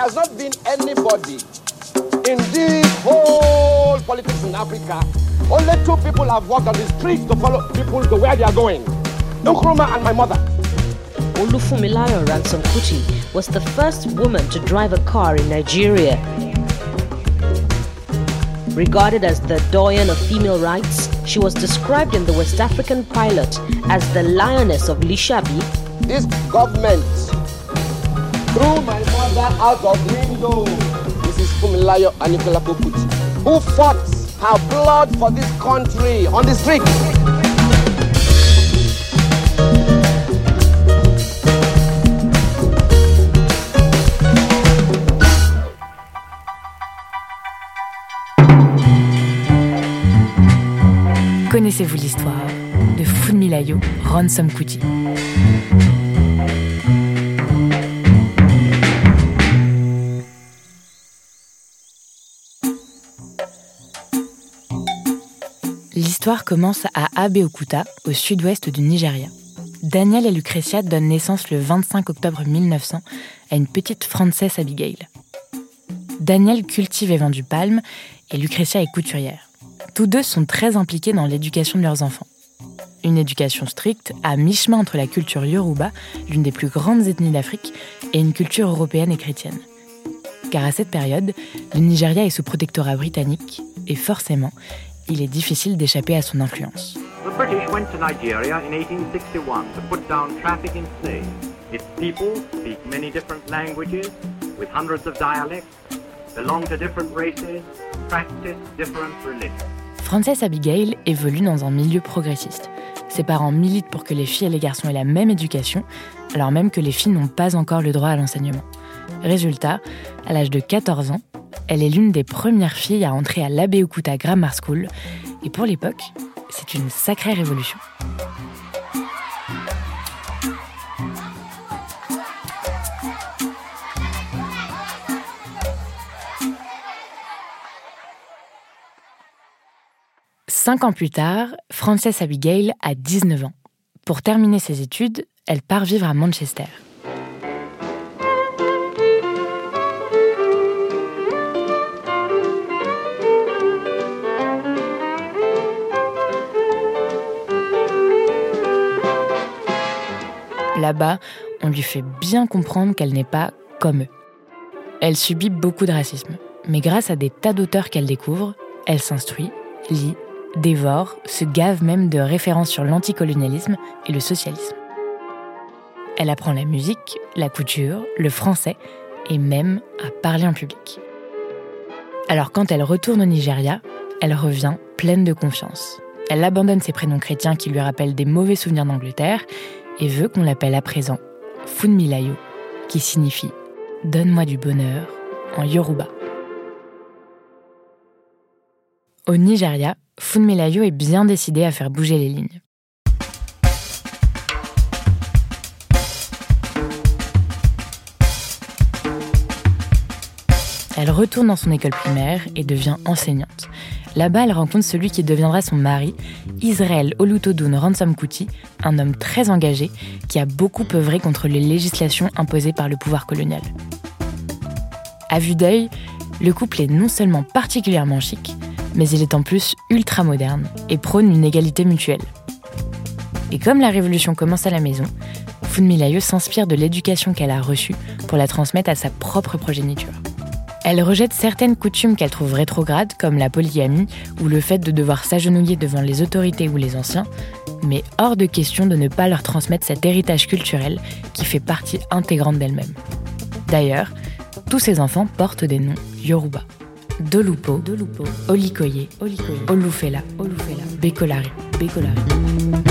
There has not been anybody in this whole politics in Africa. Only two people have walked on the streets to follow people to where they are going. Nkrumah and my mother. Olufunmilayo Ransom Kuti was the first woman to drive a car in Nigeria. Regarded as the doyen of female rights, she was described in the West African pilot as the lioness of Lishabi. This government threw my mother out of window. This is Fumilayo Anikulapo Kuti, who fought her blood for this country on the street. Connaissez-vous l'histoire de Funmilayo Ransom Kuti? Commence à Abeokuta, au sud-ouest du Nigeria. Daniel et Lucretia donnent naissance le 25 octobre 1900 à une petite Frances Abigail. Daniel cultive et vend du palme et Lucretia est couturière. Tous deux sont très impliqués dans l'éducation de leurs enfants. Une éducation stricte, à mi-chemin entre la culture yoruba, l'une des plus grandes ethnies d'Afrique, et une culture européenne et chrétienne. Car à cette période, le Nigeria est sous protectorat britannique, et forcément, il est difficile d'échapper à son influence. The British went to Nigeria in 1861 to put down traffic in slaves. Its people speak many different languages with hundreds of dialects, belong to different races, practice different religions. Frances Abigail évolue dans un milieu progressiste. Ses parents militent pour que les filles et les garçons aient la même éducation, alors même que les filles n'ont pas encore le droit à l'enseignement. Résultat, à l'âge de 14 ans, elle est l'une des premières filles à entrer à l'Abeokuta Grammar School, et pour l'époque, c'est une sacrée révolution. Cinq ans plus tard, Frances Abigail a 19 ans. Pour terminer ses études, elle part vivre à Manchester. Là-bas, on lui fait bien comprendre qu'elle n'est pas comme eux. Elle subit beaucoup de racisme, mais grâce à des tas d'auteurs qu'elle découvre, elle s'instruit, lit, dévore, se gave même de références sur l'anticolonialisme et le socialisme. Elle apprend la musique, la couture, le français et même à parler en public. Alors quand elle retourne au Nigeria, elle revient pleine de confiance. Elle abandonne ses prénoms chrétiens qui lui rappellent des mauvais souvenirs d'Angleterre et veut qu'on l'appelle à présent Funmilayo, qui signifie Donne-moi du bonheur en Yoruba. Au Nigeria, Funmilayo est bien décidée à faire bouger les lignes. Elle retourne dans son école primaire et devient enseignante. Là-bas, elle rencontre celui qui deviendra son mari, Israël Olutodun Ransom Kuti, un homme très engagé qui a beaucoup œuvré contre les législations imposées par le pouvoir colonial. À vue d'œil, le couple est non seulement particulièrement chic, mais il est en plus ultra moderne et prône une égalité mutuelle. Et comme la révolution commence à la maison, Funmilayo s'inspire de l'éducation qu'elle a reçue pour la transmettre à sa propre progéniture. Elle rejette certaines coutumes qu'elle trouve rétrogrades, comme la polygamie ou le fait de devoir s'agenouiller devant les autorités ou les anciens, mais hors de question de ne pas leur transmettre cet héritage culturel qui fait partie intégrante d'elle-même. D'ailleurs, tous ces enfants portent des noms yoruba. Dolupo, Dolupo Olikoye, Olikoye Olufela, Olufela, Bekolari, Bekolari.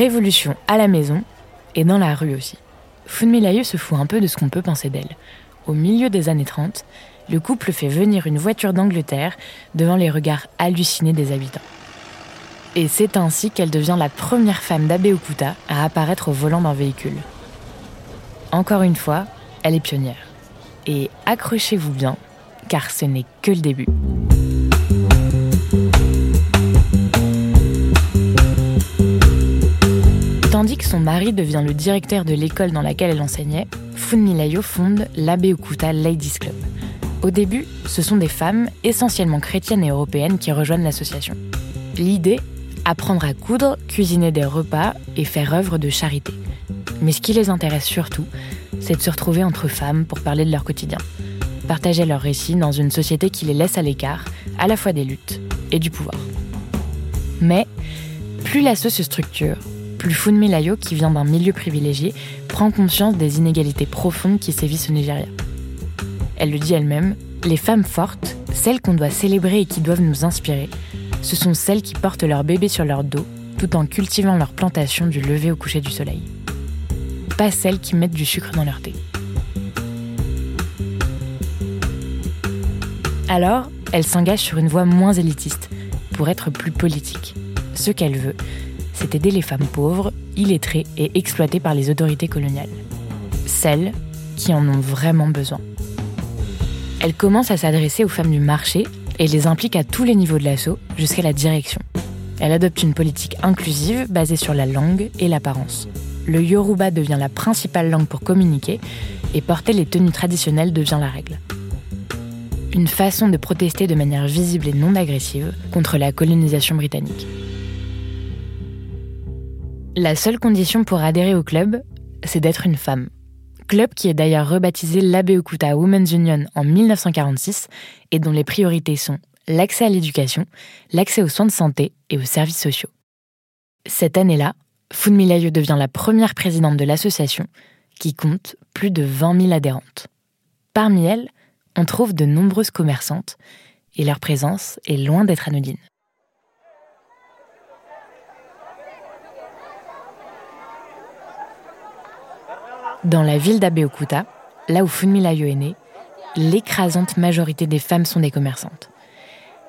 Révolution à la maison et dans la rue aussi. Funmilayo se fout un peu de ce qu'on peut penser d'elle. Au milieu des années 30, le couple fait venir une voiture d'Angleterre devant les regards hallucinés des habitants. Et c'est ainsi qu'elle devient la première femme d'Abeokuta à apparaître au volant d'un véhicule. Encore une fois, elle est pionnière. Et accrochez-vous bien, car ce n'est que le début. Tandis que son mari devient le directeur de l'école dans laquelle elle enseignait, Funmilayo fonde l'Abeokuta Ladies Club. Au début, ce sont des femmes, essentiellement chrétiennes et européennes, qui rejoignent l'association. L'idée Apprendre à coudre, cuisiner des repas et faire œuvre de charité. Mais ce qui les intéresse surtout, c'est de se retrouver entre femmes pour parler de leur quotidien. Partager leurs récits dans une société qui les laisse à l'écart, à la fois des luttes et du pouvoir. Mais plus l'asso se structure, plus Funmilayo, qui vient d'un milieu privilégié, prend conscience des inégalités profondes qui sévissent au Nigeria. Elle le dit elle-même, les femmes fortes, celles qu'on doit célébrer et qui doivent nous inspirer, ce sont celles qui portent leur bébé sur leur dos tout en cultivant leur plantation du lever au coucher du soleil. Pas celles qui mettent du sucre dans leur thé. Alors, elle s'engage sur une voie moins élitiste, pour être plus politique. Ce qu'elle veut, c'est aider les femmes pauvres, illettrées et exploitées par les autorités coloniales. Celles qui en ont vraiment besoin. Elle commence à s'adresser aux femmes du marché et les implique à tous les niveaux de l'assaut, jusqu'à la direction. Elle adopte une politique inclusive basée sur la langue et l'apparence. Le yoruba devient la principale langue pour communiquer et porter les tenues traditionnelles devient la règle. Une façon de protester de manière visible et non agressive contre la colonisation britannique. La seule condition pour adhérer au club, c'est d'être une femme club qui est d'ailleurs rebaptisé l'Abeokuta Women's Union en 1946 et dont les priorités sont l'accès à l'éducation, l'accès aux soins de santé et aux services sociaux. Cette année-là, Funmilayo devient la première présidente de l'association qui compte plus de 20 000 adhérentes. Parmi elles, on trouve de nombreuses commerçantes et leur présence est loin d'être anodine. Dans la ville d'Abeokuta, là où Funmilayo est née, l'écrasante majorité des femmes sont des commerçantes.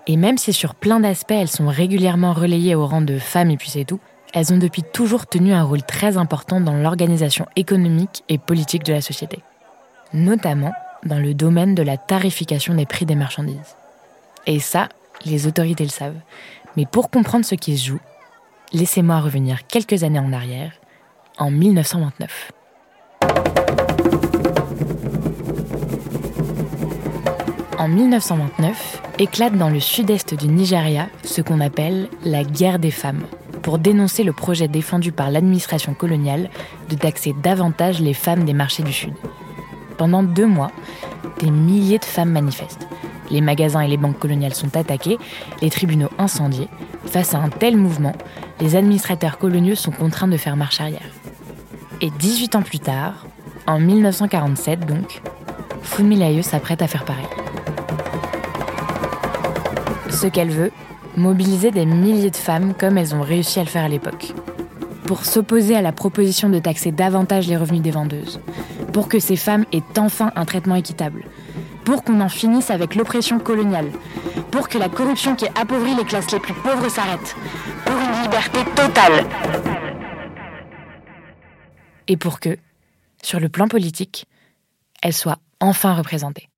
Et même si sur plein d'aspects elles sont régulièrement relayées au rang de femmes et puis c'est tout, elles ont depuis toujours tenu un rôle très important dans l'organisation économique et politique de la société. Notamment dans le domaine de la tarification des prix des marchandises. Et ça, les autorités le savent. Mais pour comprendre ce qui se joue, laissez-moi revenir quelques années en arrière, en 1929. En 1929, éclate dans le sud-est du Nigeria ce qu'on appelle la guerre des femmes, pour dénoncer le projet défendu par l'administration coloniale de taxer davantage les femmes des marchés du Sud. Pendant deux mois, des milliers de femmes manifestent. Les magasins et les banques coloniales sont attaqués, les tribunaux incendiés. Face à un tel mouvement, les administrateurs coloniaux sont contraints de faire marche arrière. Et 18 ans plus tard, en 1947 donc, Funmilayo s'apprête à faire pareil. Ce qu'elle veut, mobiliser des milliers de femmes comme elles ont réussi à le faire à l'époque. Pour s'opposer à la proposition de taxer davantage les revenus des vendeuses. Pour que ces femmes aient enfin un traitement équitable. Pour qu'on en finisse avec l'oppression coloniale. Pour que la corruption qui appauvrit les classes les plus pauvres s'arrête. Pour une liberté totale et pour que, sur le plan politique, elle soit enfin représentée.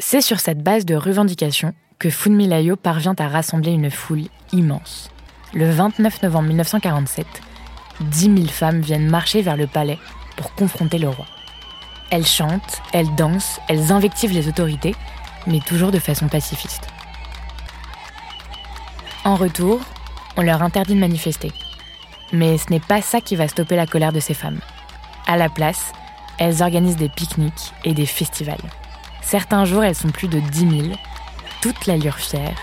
C'est sur cette base de revendication que Funmilayo parvient à rassembler une foule immense. Le 29 novembre 1947, 10 000 femmes viennent marcher vers le palais pour confronter le roi. Elles chantent, elles dansent, elles invectivent les autorités, mais toujours de façon pacifiste. En retour, on leur interdit de manifester. Mais ce n'est pas ça qui va stopper la colère de ces femmes. À la place, elles organisent des pique-niques et des festivals. Certains jours, elles sont plus de 10 000, toute l'allure fière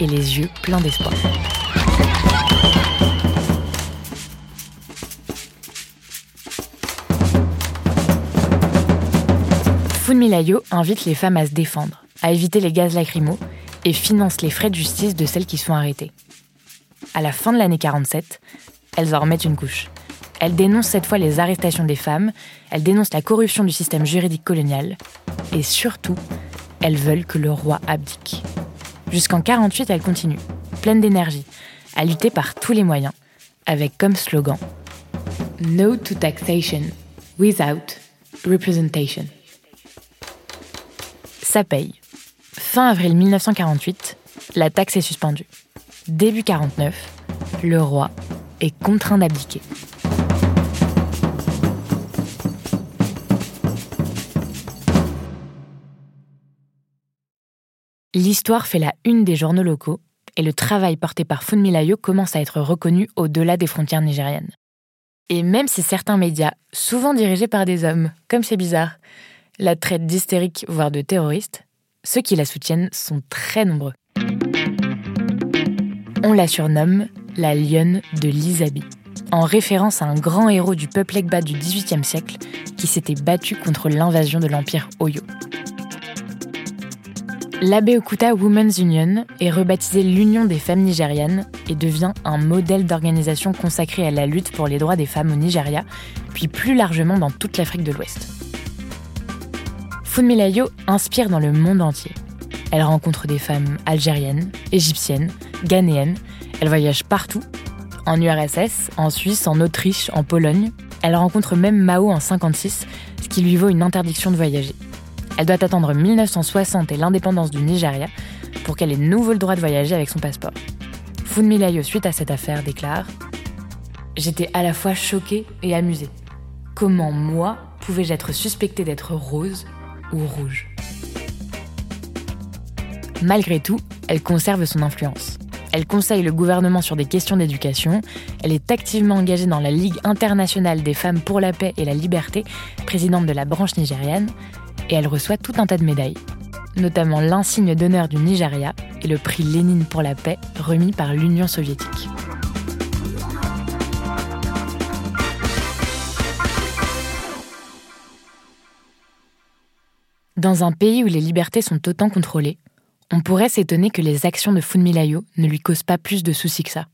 et les yeux pleins d'espoir. Funmilayo invite les femmes à se défendre, à éviter les gaz lacrymaux et finance les frais de justice de celles qui sont arrêtées. à la fin de l'année 47, elles en remettent une couche. Elles dénoncent cette fois les arrestations des femmes, elles dénoncent la corruption du système juridique colonial, et surtout, elles veulent que le roi abdique. Jusqu'en 48, elles continuent, pleines d'énergie, à lutter par tous les moyens, avec comme slogan No to taxation without representation. Ça paye. Fin avril 1948, la taxe est suspendue. Début 49, le roi est contraint d'abdiquer. L'histoire fait la une des journaux locaux et le travail porté par Funmilayo commence à être reconnu au-delà des frontières nigériennes. Et même si certains médias, souvent dirigés par des hommes, comme c'est bizarre, la traitent d'hystérique, voire de terroriste, ceux qui la soutiennent sont très nombreux. On la surnomme la lionne de l'Isabi, en référence à un grand héros du peuple Egba du XVIIIe siècle qui s'était battu contre l'invasion de l'empire Oyo. L'Abeokuta Women's Union est rebaptisée l'Union des femmes nigérianes et devient un modèle d'organisation consacré à la lutte pour les droits des femmes au Nigeria, puis plus largement dans toute l'Afrique de l'Ouest. Funmilayo inspire dans le monde entier. Elle rencontre des femmes algériennes, égyptiennes, ghanéennes, elle voyage partout, en URSS, en Suisse, en Autriche, en Pologne. Elle rencontre même Mao en 56, ce qui lui vaut une interdiction de voyager. Elle doit attendre 1960 et l'indépendance du Nigeria pour qu'elle ait nouveau le droit de voyager avec son passeport. Funmilayo, suite à cette affaire, déclare J'étais à la fois choquée et amusée. Comment moi pouvais-je être suspectée d'être rose ou rouge? Malgré tout, elle conserve son influence. Elle conseille le gouvernement sur des questions d'éducation. Elle est activement engagée dans la Ligue internationale des femmes pour la paix et la liberté, présidente de la branche nigériane et elle reçoit tout un tas de médailles, notamment l'insigne d'honneur du Nigeria et le prix Lénine pour la paix remis par l'Union soviétique. Dans un pays où les libertés sont autant contrôlées, on pourrait s'étonner que les actions de Funmilayo ne lui causent pas plus de soucis que ça.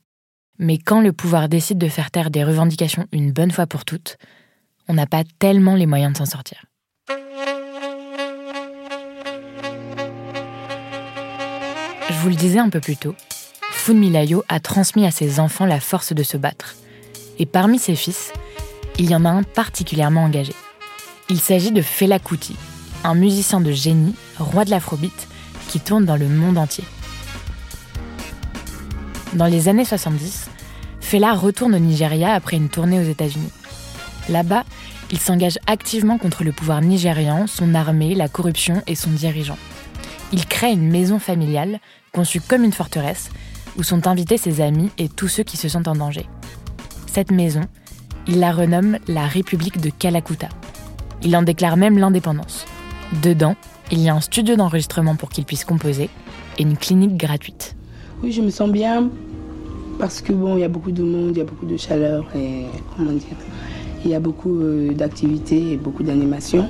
Mais quand le pouvoir décide de faire taire des revendications une bonne fois pour toutes, on n'a pas tellement les moyens de s'en sortir. Je vous le disais un peu plus tôt, Funmilayo a transmis à ses enfants la force de se battre. Et parmi ses fils, il y en a un particulièrement engagé. Il s'agit de Fela Kuti, un musicien de génie, roi de l'afrobeat, tourne dans le monde entier. Dans les années 70, Fela retourne au Nigeria après une tournée aux États-Unis. Là-bas, il s'engage activement contre le pouvoir nigérian, son armée, la corruption et son dirigeant. Il crée une maison familiale, conçue comme une forteresse, où sont invités ses amis et tous ceux qui se sentent en danger. Cette maison, il la renomme la République de Kalakuta. Il en déclare même l'indépendance. Dedans, il y a un studio d'enregistrement pour qu'il puisse composer et une clinique gratuite. Oui, je me sens bien parce que bon, il y a beaucoup de monde, il y a beaucoup de chaleur et comment dire, il y a beaucoup euh, d'activités et beaucoup d'animations.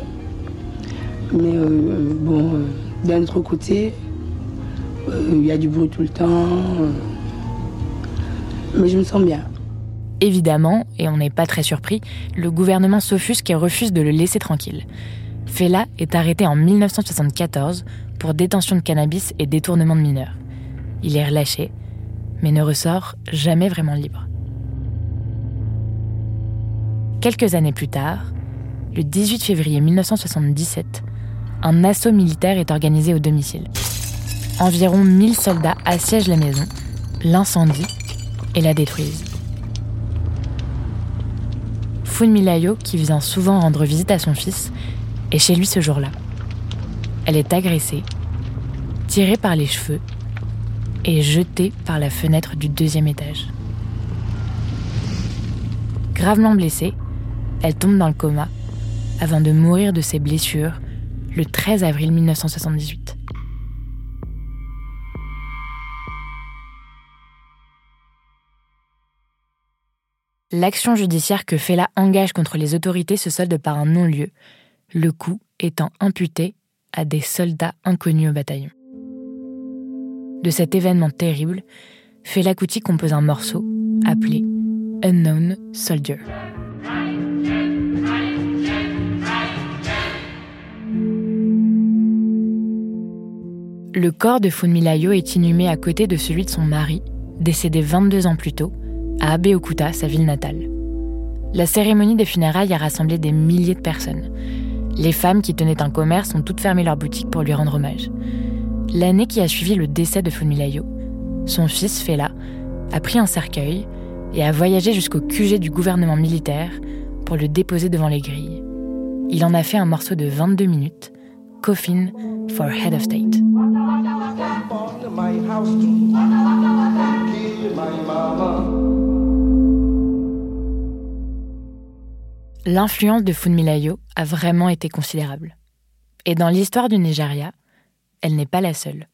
Mais euh, bon, euh, d'un autre côté, il y a du bruit tout le temps. mais je me sens bien. Évidemment, et on n'est pas très surpris, le gouvernement s'offusque et refuse de le laisser tranquille. Fela est arrêté en 1974 pour détention de cannabis et détournement de mineurs. Il est relâché, mais ne ressort jamais vraiment libre. Quelques années plus tard, le 18 février 1977, un assaut militaire est organisé au domicile. Environ 1000 soldats assiègent la maison, l'incendient et la détruisent. Funmilayo, qui vient souvent rendre visite à son fils, est chez lui ce jour-là. Elle est agressée, tirée par les cheveux et jetée par la fenêtre du deuxième étage. Gravement blessée, elle tombe dans le coma avant de mourir de ses blessures le 13 avril 1978. L'action judiciaire que Fela engage contre les autorités se solde par un non-lieu, le coup étant imputé à des soldats inconnus au bataillon. De cet événement terrible, Fela Kuti compose un morceau appelé Unknown Soldier. Le corps de Funmilayo est inhumé à côté de celui de son mari, décédé 22 ans plus tôt, à Abeokuta, sa ville natale. La cérémonie des funérailles a rassemblé des milliers de personnes. Les femmes qui tenaient un commerce ont toutes fermé leurs boutiques pour lui rendre hommage. L'année qui a suivi le décès de Funmilayo, son fils Fela a pris un cercueil et a voyagé jusqu'au QG du gouvernement militaire pour le déposer devant les grilles. Il en a fait un morceau de 22 minutes, Coffin for Head of State. L'influence de Funmilayo a vraiment été considérable. Et dans l'histoire du Nigeria, elle n'est pas la seule.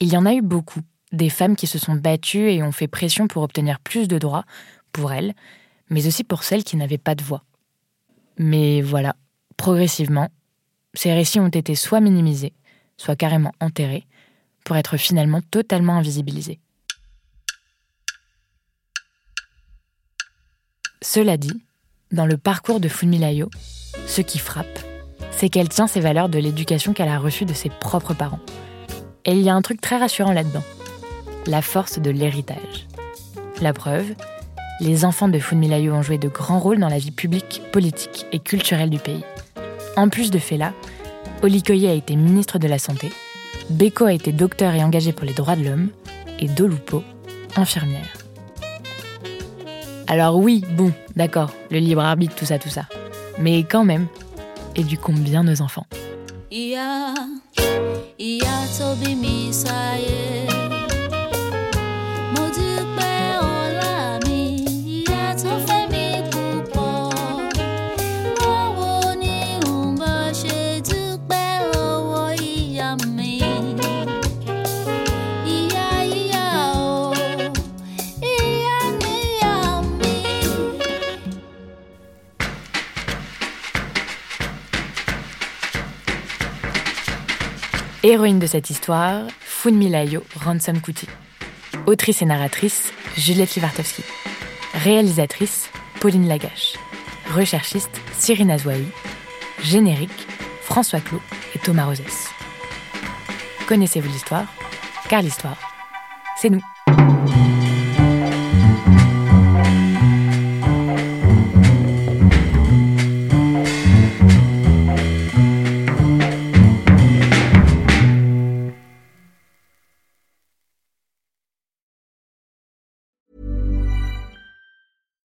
Il y en a eu beaucoup, des femmes qui se sont battues et ont fait pression pour obtenir plus de droits pour elles, mais aussi pour celles qui n'avaient pas de voix. Mais voilà, progressivement, ces récits ont été soit minimisés, soit carrément enterrés, pour être finalement totalement invisibilisés. Cela dit, dans le parcours de Funmilayo, ce qui frappe, c'est qu'elle tient ses valeurs de l'éducation qu'elle a reçue de ses propres parents. Et il y a un truc très rassurant là-dedans, la force de l'héritage. La preuve, les enfants de Funmilayo ont joué de grands rôles dans la vie publique, politique et culturelle du pays. En plus de Fela, Olikoye a été ministre de la Santé, Beko a été docteur et engagé pour les droits de l'homme, et Dolupo, infirmière. Alors oui, bon, d'accord, le libre arbitre, tout ça, tout ça. Mais quand même, éduquons bien nos enfants. Héroïne de cette histoire, Funmilayo Ransom Kuti. Autrice et narratrice, Juliette Livartowski. Réalisatrice, Pauline Lagache. Recherchiste, Cyrine Azouaï. Générique, François Clot et Thomas Rosès. Connaissez-vous l'histoire? Car l'histoire, c'est nous.